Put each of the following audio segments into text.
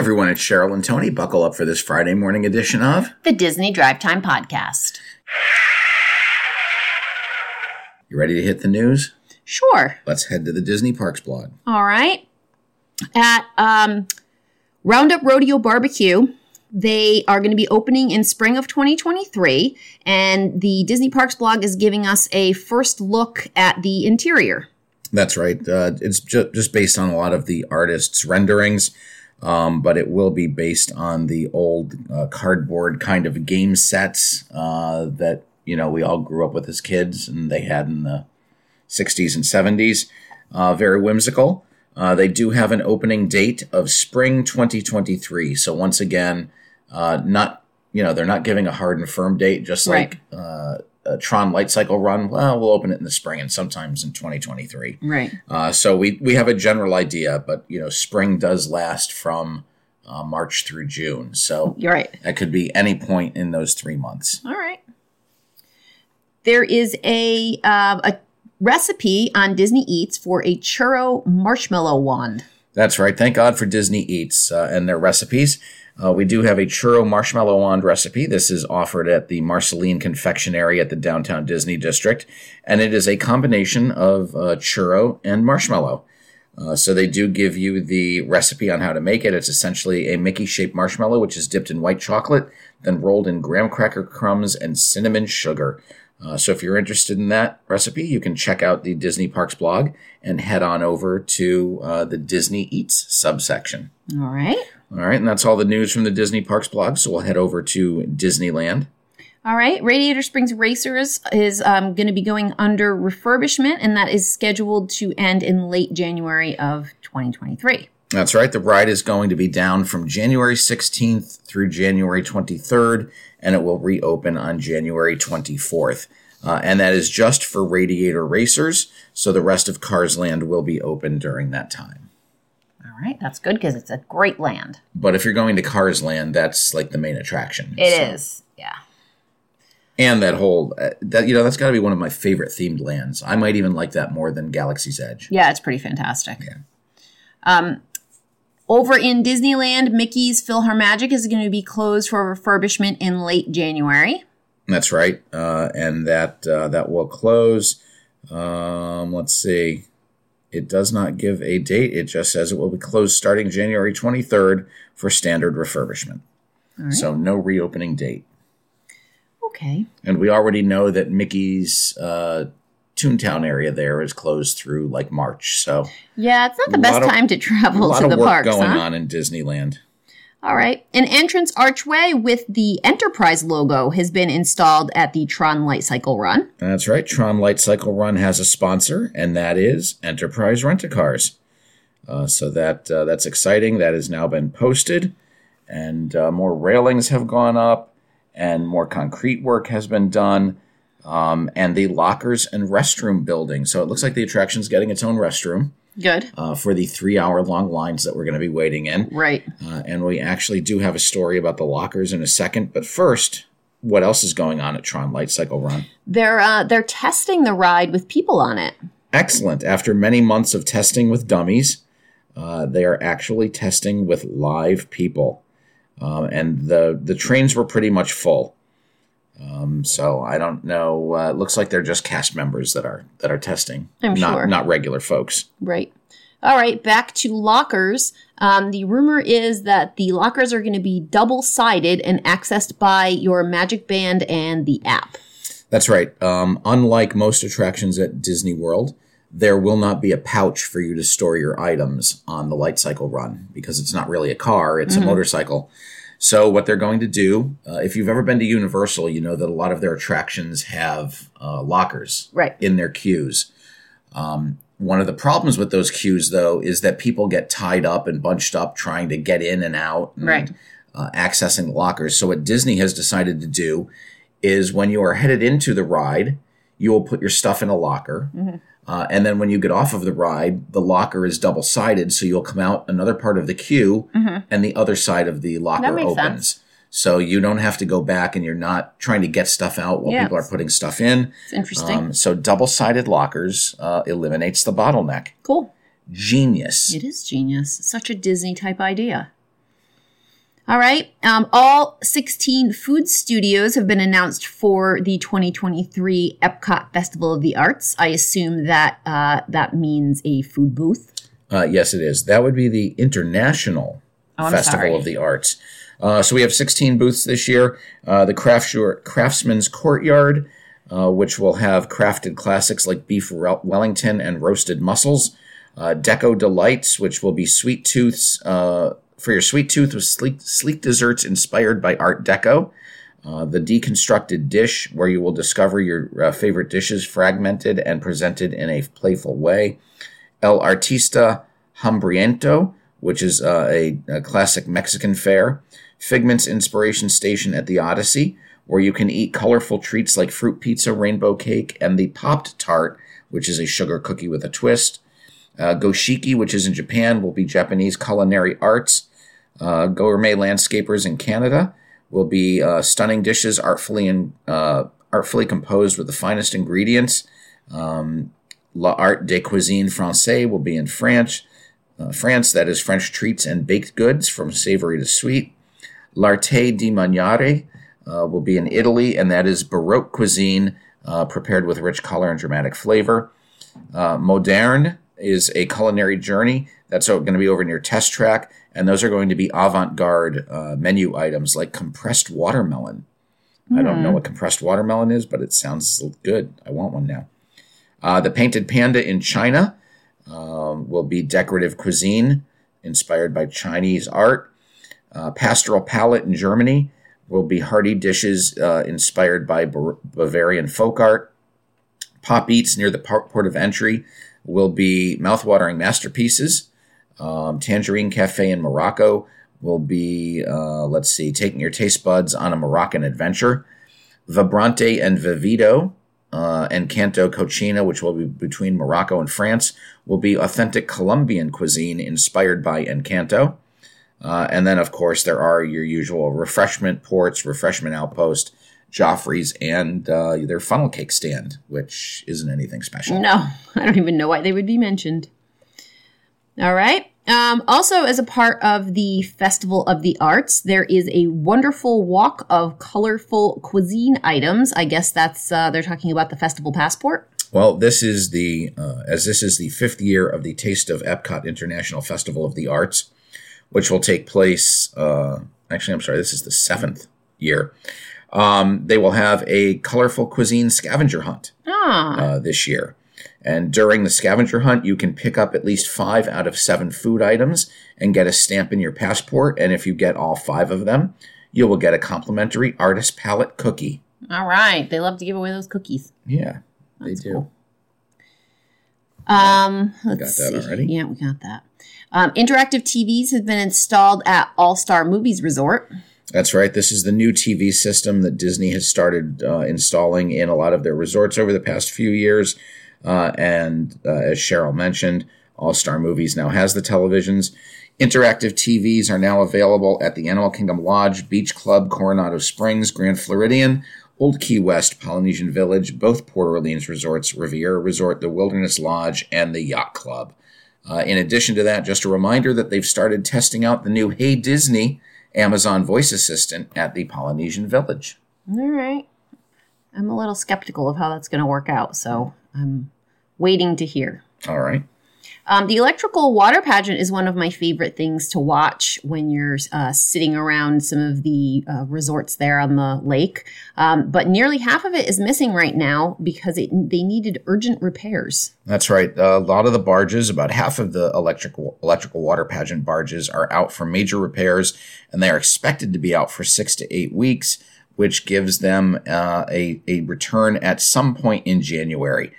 everyone, it's Cheryl and Tony. Buckle up for this Friday morning edition of the Disney Drive Time Podcast. You ready to hit the news? Sure. Let's head to the Disney Parks blog. All right. At um, Roundup Rodeo Barbecue, they are going to be opening in spring of 2023, and the Disney Parks blog is giving us a first look at the interior. That's right. Uh, it's ju- just based on a lot of the artists' renderings, um, but it will be based on the old uh, cardboard kind of game sets uh, that you know we all grew up with as kids, and they had in the 60s and 70s. Uh, very whimsical. Uh, they do have an opening date of spring 2023. So once again, uh, not you know they're not giving a hard and firm date, just Right. like uh, a Tron Light Cycle run. Well, we'll open it in the spring and sometimes in 2023. Right. Uh, so we we have a general idea, but you know spring does last from uh, March through June. So You're right. that could be any point in those three months. All right. There is a uh, a recipe on Disney Eats for a churro marshmallow wand. That's right. Thank God for Disney Eats uh, and their recipes. Uh, we do have a churro marshmallow wand recipe. This is offered at the Marceline Confectionery at the downtown Disney District, and it is a combination of uh, churro and marshmallow. Uh, so they do give you the recipe on how to make it. It's essentially a Mickey-shaped marshmallow, which is dipped in white chocolate, then rolled in graham cracker crumbs and cinnamon sugar. Uh, so if you're interested in that recipe, you can check out the Disney Parks blog and head on over to uh, the Disney Eats subsection. All right. All right, and that's all the news from the Disney Parks blog. So we'll head over to Disneyland. All right. Radiator Springs Racers is um, going to be going under refurbishment, and that is scheduled to end in late January of 2023. That's right. The ride is going to be down from January 16th through January 23rd, and it will reopen on January 24th. Uh, and that is just for Radiator Racers. So the rest of Cars Land will be open during that time. Right. That's good because it's a great land. But if you're going to Cars Land, that's like the main attraction. It So- is. Yeah. And that whole uh, that you know that's got to be one of my favorite themed lands. I might even like that more than Galaxy's Edge. Yeah, it's pretty fantastic. Um, over in Disneyland, Mickey's PhilharMagic is going to be closed for refurbishment in late January. That's right, uh, and that uh, that will close. Um, let's see. It does not give a date. It just says it will be closed starting January 23rd for standard refurbishment. So no reopening date. Okay. And we already know that Mickey's uh, Toontown area there is closed through like March. So Yeah, it's not the best lot of- time to a travel lot to of the work parks, going huh? on in Disneyland. All right. An entrance archway with the Enterprise logo has been installed at the Tron Light Cycle Run. That's right. Tron Light Cycle Run has a sponsor, and that is Enterprise Rent a Cars. Uh, so that uh, that's exciting. That has now been posted, and uh, more railings have gone up, and more concrete work has been done, um, and the lockers and restroom building. So it looks like the attraction's getting its own restroom Good. uh, for the three-hour-long lines that we're going to be waiting in. Right. Uh, and we actually do have a story about the lockers in a second. But first, what else is going on at Tron Light Cycle Run? They're uh, they're testing the ride with people on it. Excellent. After many months of testing with dummies, uh, they are actually testing with live people, um, and the the trains were pretty much full. Um, so I don't know. Uh, it looks like they're just cast members that are that are testing, I'm not sure. not regular folks. Right. All right, back to lockers. Um, the rumor is that the lockers are going to be double sided and accessed by your Magic Band and the app. That's right. Um, unlike most attractions at Disney World, there will not be a pouch for you to store your items on the light cycle run because it's not really a car, it's a motorcycle. So, what they're going to do, uh, if you've ever been to Universal, you know that a lot of their attractions have uh, lockers Right. in their queues. Um, one of the problems with those queues, though, is that people get tied up and bunched up trying to get in and out and Right. uh, accessing lockers. So, what Disney has decided to do is when you are headed into the ride, you will put your stuff in a locker. Uh, and then when you get off of the ride, the locker is double sided. So you'll come out another part of the queue and the other side of the locker opens. sense. So you don't have to go back and you're not trying to get stuff out while Yeah. people are putting stuff in. It's interesting. Um, so double sided lockers uh, eliminates the bottleneck. cool. Genius. It is genius. Such a Disney type idea. All right. Um, all 16 food studios have been announced for the 2023 Epcot Festival of the Arts. I assume that uh, that means a food booth. Uh, yes, it is. That would be the International Oh, Festival sorry. of the Arts. Uh, so we have 16 booths this year. Uh, the Craft Craftsman's Courtyard, uh, which will have crafted classics like beef Wellington and roasted mussels. Uh, Deco Delights, which will be sweet tooths uh, for your sweet tooth with sleek, sleek desserts inspired by Art Deco. Uh, the Deconstructed Dish, where you will discover your uh, favorite dishes fragmented and presented in a playful way. El Artista Hambriento, which is uh, a, a classic Mexican fare. Figment's Inspiration Station at the Odyssey, where you can eat colorful treats like fruit pizza, rainbow cake, and the Popped Tart, which is a sugar cookie with a twist. Uh, Goshiki, which is in Japan, will be Japanese culinary arts. Uh, gourmet landscapers in Canada will be uh, stunning dishes artfully and uh, artfully composed with the finest ingredients. Um, La Art de Cuisine Française will be in France. Uh, France, that is French treats and baked goods from savory to sweet. L'Arte di Mangiare uh, will be in Italy, and that is Baroque cuisine uh, prepared with rich color and dramatic flavor. Moderne is a culinary journey that's going to be over near Test Track, and those are going to be avant garde uh, menu items like compressed watermelon. I don't know what compressed watermelon is, but it sounds good. I want one now. Uh, the Painted Panda in China um, will be decorative cuisine inspired by Chinese art. Uh, Pastoral Palette in Germany will be hearty dishes uh, inspired by Ba- Bavarian folk art. Pop Eats near the port of entry will be mouthwatering masterpieces. Um, Tangierine Cafe in Morocco will be, uh, let's see, taking your taste buds on a Moroccan adventure. Vibrante and Vivido uh, and Canto Cochina, which will be between Morocco and France, will be authentic Colombian cuisine inspired by Encanto. Uh, and then, of course, there are your usual refreshment ports, refreshment outpost, Joffrey's, and uh, their funnel cake stand, which isn't anything special. No, I don't even know why they would be mentioned. All right. Um, also, as a part of the Festival of the Arts, there is a wonderful walk of colorful cuisine items. I guess that's uh, they're talking about the festival passport. Well, this is the uh, as this is the fifth year of the Taste of Epcot International Festival of the Arts, which will take place. Uh, actually, I'm sorry, this is the seventh year. Um, they will have a colorful cuisine scavenger hunt Ah, uh, this year. And during the scavenger hunt, you can pick up at least five out of seven food items and get a stamp in your passport. And if you get all five of them, you will get a complimentary artist palette cookie. all right. They love to give away those cookies. Yeah, they do. cool. Um, let's got that see. already? Yeah, we got that. Um, interactive TVs have been installed at All Star Movies Resort. That's right. This is the new TV system that Disney has started uh, installing in a lot of their resorts over the past few years. Uh, and uh, as Cheryl mentioned, All Star Movies now has the televisions. Interactive TVs are now available at the Animal Kingdom Lodge, Beach Club, Coronado Springs, Grand Floridian, Old Key West, Polynesian Village, both Port Orleans resorts, Riviera Resort, the Wilderness Lodge, and the Yacht Club. Uh, in addition to that, just a reminder that they've started testing out the new Hey Disney Amazon voice assistant at the Polynesian Village. All right. I'm a little skeptical of how that's going to work out, so I'm waiting to hear. All right. Um, the electrical water pageant is one of my favorite things to watch when you're uh, sitting around some of the uh, resorts there on the lake. Um, but nearly half of it is missing right now because it, they needed urgent repairs. That's right. a lot of the barges, about half of the electrical electrical water pageant barges, are out for major repairs, and they are expected to be out for six to eight weeks, which gives them uh, a a return at some point in January.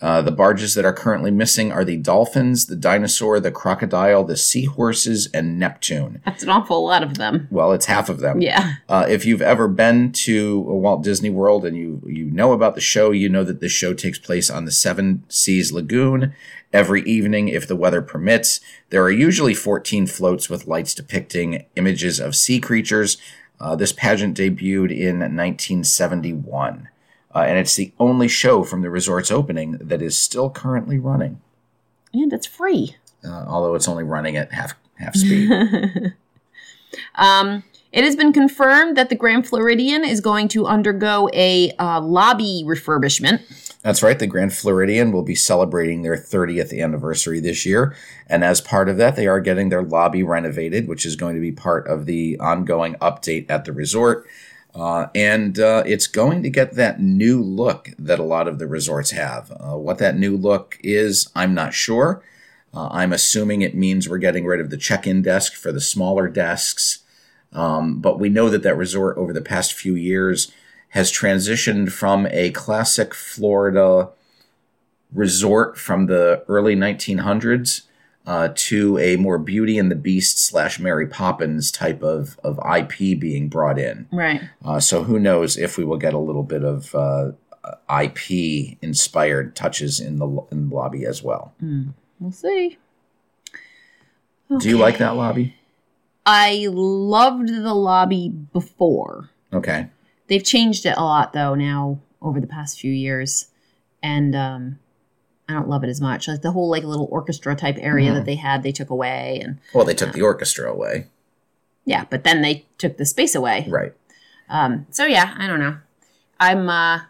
Uh, the barges that are currently missing are the dolphins, the dinosaur, the crocodile, the seahorses, and Neptune. That's an awful lot of them. Well, it's half of them. Yeah. Uh, if you've ever been to Walt Disney World and you you know about the show, you know that the show takes place on the Seven Seas Lagoon every evening if the weather permits. There are usually 14 floats with lights depicting images of sea creatures. Uh, this pageant debuted in 1971, uh, and it's the only show from the resort's opening that is still currently running, And it's free. uh, although it's only running at half half speed. Um, It has been confirmed that the Grand Floridian is going to undergo a uh, lobby refurbishment. That's right. The Grand Floridian will be celebrating their 30th anniversary this year. And as part of that, they are getting their lobby renovated, which is going to be part of the ongoing update at the resort. Uh, and uh, it's going to get that new look that a lot of the resorts have. Uh, what that new look is, I'm not sure. Uh, I'm assuming it means we're getting rid of the check in desk for the smaller desks. Um, but we know that that resort over the past few years has transitioned from a classic Florida resort from the early 1900s uh, to a more Beauty and the Beast slash Mary Poppins type of, of IP being brought in. Right. Uh, so who knows if we will get a little bit of uh, IP inspired touches in the in the lobby as well. Mm, we'll see. Do you like that lobby? I loved the lobby before. Okay. They've changed it a lot though now over the past few years, and um, I don't love it as much. Like the whole like little orchestra type area Mhm. that they had, they took away, and Well, they took the orchestra away. yeah, but then they took the space away. Right. Um, so yeah, I don't know. I'm uh,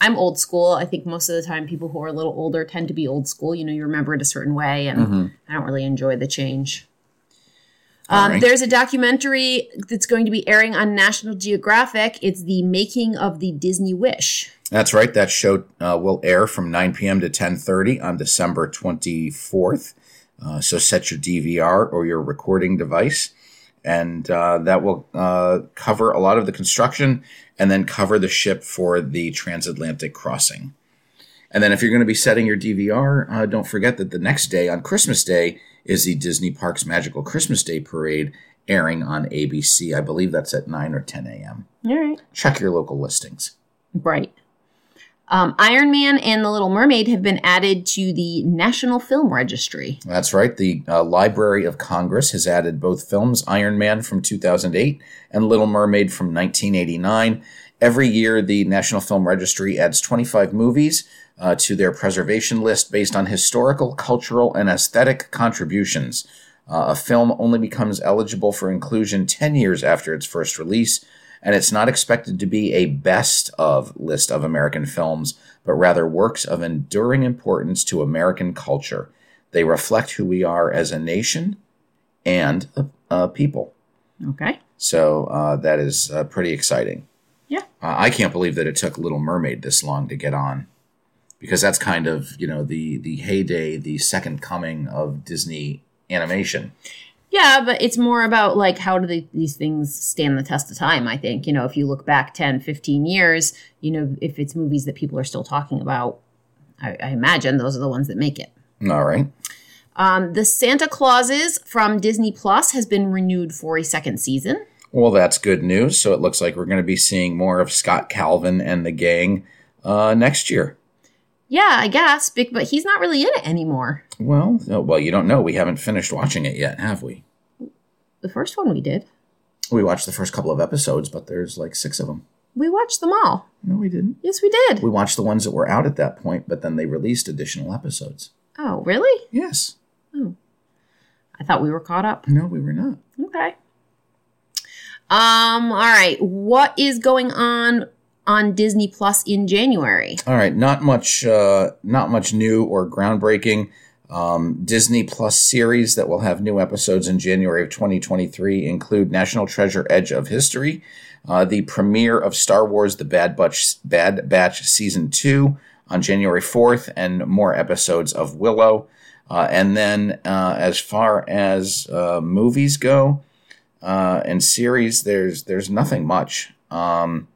I'm old school. I think most of the time people who are a little older tend to be old school. You know, you remember it a certain way, and Mhm. I don't really enjoy the change. Um, right. There's a documentary that's going to be airing on National Geographic. It's the making of the Disney Wish. That's right. That show uh, will air from 9 p.m. to 10:30 on December 24th. Uh, so set your DVR or your recording device, and uh, that will uh, cover a lot of the construction and then cover the ship for the transatlantic crossing. And then if you're going to be setting your DVR, uh, don't forget that the next day on Christmas Day is the Disney Parks Magical Christmas Day Parade airing on ABC. I believe that's at 9 or 10 a.m. All right. Check your local listings. Right. Um, Iron Man and The Little Mermaid have been added to the National Film Registry. That's right. The uh, Library of Congress has added both films Iron Man from 2008 and Little Mermaid from 1989. Every year, the National Film Registry adds 25 movies uh, to their preservation list based on historical, cultural, and aesthetic contributions. Uh, a film only becomes eligible for inclusion 10 years after its first release, and it's not expected to be a best of list of American films, but rather works of enduring importance to American culture. They reflect who we are as a nation and a, a people. Okay. So uh, that is uh, pretty exciting. Yeah. Uh, I can't believe that it took Little Mermaid this long to get on, because that's kind of you know the the heyday, the second coming of Disney animation. Yeah, but it's more about like how do they, these things stand the test of time, I think. You know, if you look back 10, 15 years, you know, if it's movies that people are still talking about, I, I imagine those are the ones that make it. All right. Um, the Santa Clauses from Disney Plus has been renewed for a second season. Well, that's good news. So it looks like we're going to be seeing more of Scott Calvin and the gang uh, next year. Yeah, I guess, but he's not really in it anymore. Well, well, you don't know. We haven't finished watching it yet, have we? The first one we did. We watched the first couple of episodes, but there's like six of them. We watched them all. No, we didn't. Yes, we did. We watched the ones that were out at that point, but then they released additional episodes. Oh, really? Yes. Oh. I thought we were caught up. No, we were not. Okay. Um, all right. What is going on on Disney Plus in January? All right, not much, uh, not much new or groundbreaking. Um, Disney Plus series that will have new episodes in January of 2023 include National Treasure: Edge of History, uh, the premiere of Star Wars: The Bad Batch, Bad Batch season two on January 4th, and more episodes of Willow. Uh, and then, uh, as far as uh, movies go uh, and series, there's there's nothing much. Um,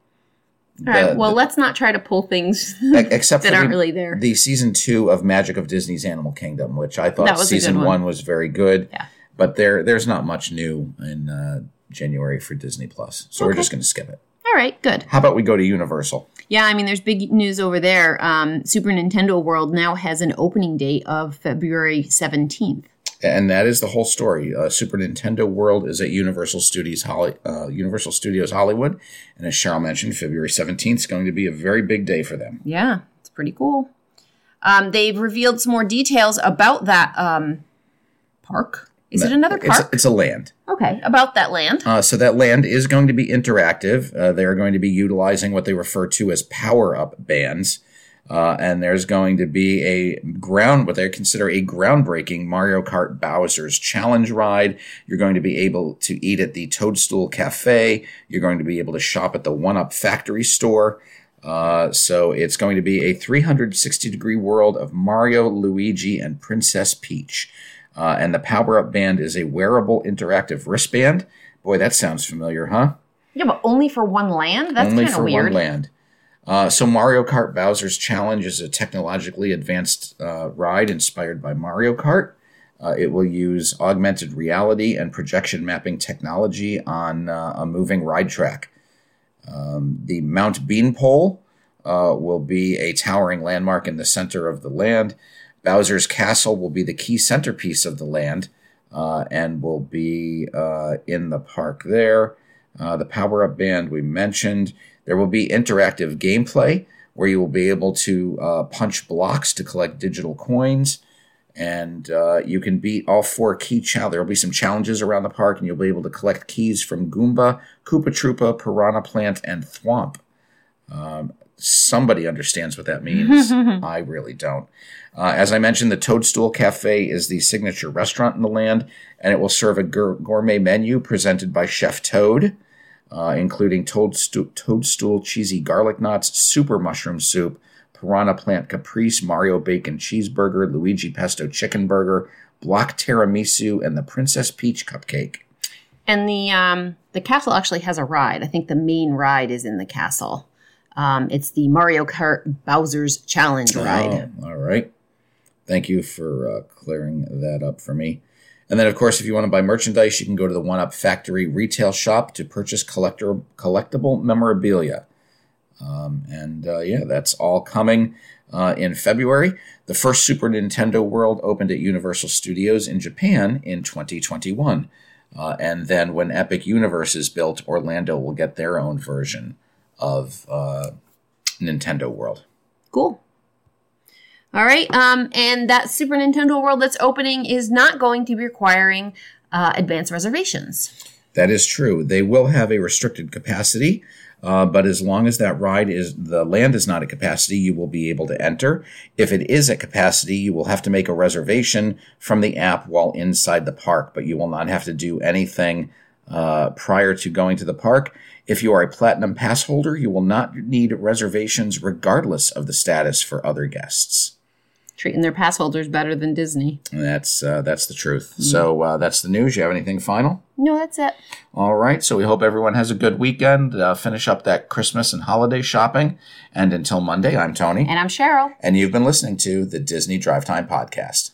All right. the- Well, let's not try to pull things except that for aren't the, really there. the season two of Magic of Disney's Animal Kingdom, which I thought season one. one was very good. Yeah. But there there's not much new in uh, January for Disney Plus, so we're just going to skip it. All right. Good. How about we go to Universal? Yeah, I mean, there's big news over there. Um, Super Nintendo World now has an opening date of February 17th. And that is the whole story. Uh, Super Nintendo World is at Universal Studios, Holly, uh, Universal Studios Hollywood, and as Cheryl mentioned, February seventeenth is going to be a very big day for them. Yeah, it's pretty cool. Um, they've revealed some more details about that um, park. Is it another It's, park? it's a land. okay, about that land. Uh, so that land is going to be interactive. Uh, they're going to be utilizing what they refer to as power up bands. Uh, and there's going to be a ground, what they consider a groundbreaking Mario Kart Bowser's Challenge ride. You're going to be able to eat at the Toadstool Cafe. You're going to be able to shop at the One Up Factory store. Uh, so it's going to be a 360 degree world of Mario, Luigi, and Princess Peach. Uh, and the Power Up Band is a wearable interactive wristband. Boy, that sounds familiar, huh? Yeah, but only for one land? That's Only kind for of weird. one land. Uh, so Mario Kart Bowser's Challenge is a technologically advanced uh, ride inspired by Mario Kart. Uh, it will use augmented reality and projection mapping technology on uh, a moving ride track. Um, the Mount Beanpole uh, will be a towering landmark in the center of the land. Bowser's Castle will be the key centerpiece of the land and will be in the park there. The Power Up Band we mentioned. There will be interactive gameplay where you will be able to uh, punch blocks to collect digital coins. And uh, you can beat all four key challenges. There will be some challenges around the park, and you'll be able to collect keys from Goomba, Koopa Troopa, Piranha Plant, and Thwomp. Um, somebody understands what that means. I really don't. Uh, as I mentioned, the Toadstool Cafe is the signature restaurant in the land, and it will serve a gour- gourmet menu presented by Chef Toad, uh, including toadstool, toadstool cheesy garlic knots, super mushroom soup, piranha plant caprese, Mario bacon cheeseburger, Luigi pesto chicken burger, block tiramisu, and the Princess Peach cupcake. And the um, the castle actually has a ride. I think the main ride is in the castle. Um, it's the Mario Kart Bowser's Challenge ride. Oh, all right. Thank you for uh, clearing that up for me. And then, of course, if you want to buy merchandise, you can go to the One Up Factory retail shop to purchase collector collectible memorabilia. Um, and uh, yeah, that's all coming uh, in February. The first Super Nintendo World opened at Universal Studios in Japan in 2021. Uh, and then when Epic Universe is built, Orlando will get their own version of uh, Nintendo World. Cool. All right. Um, and that Super Nintendo World that's opening is not going to be requiring uh, advance reservations. That is true. They will have a restricted capacity, uh, but as long as that ride is the land is not at capacity, you will be able to enter. If it is at capacity, you will have to make a reservation from the app while inside the park, but you will not have to do anything uh, prior to going to the park. If you are a platinum pass holder, you will not need reservations regardless of the status for other guests. Treating their pass holders better than Disney. That's uh, that's the truth. So uh, that's the news. You have anything final? No, that's it. All right. So we hope everyone has a good weekend. Uh, finish up that Christmas and holiday shopping. And until Monday, I'm Tony. And I'm Cheryl. And you've been listening to the Disney Drive Time Podcast.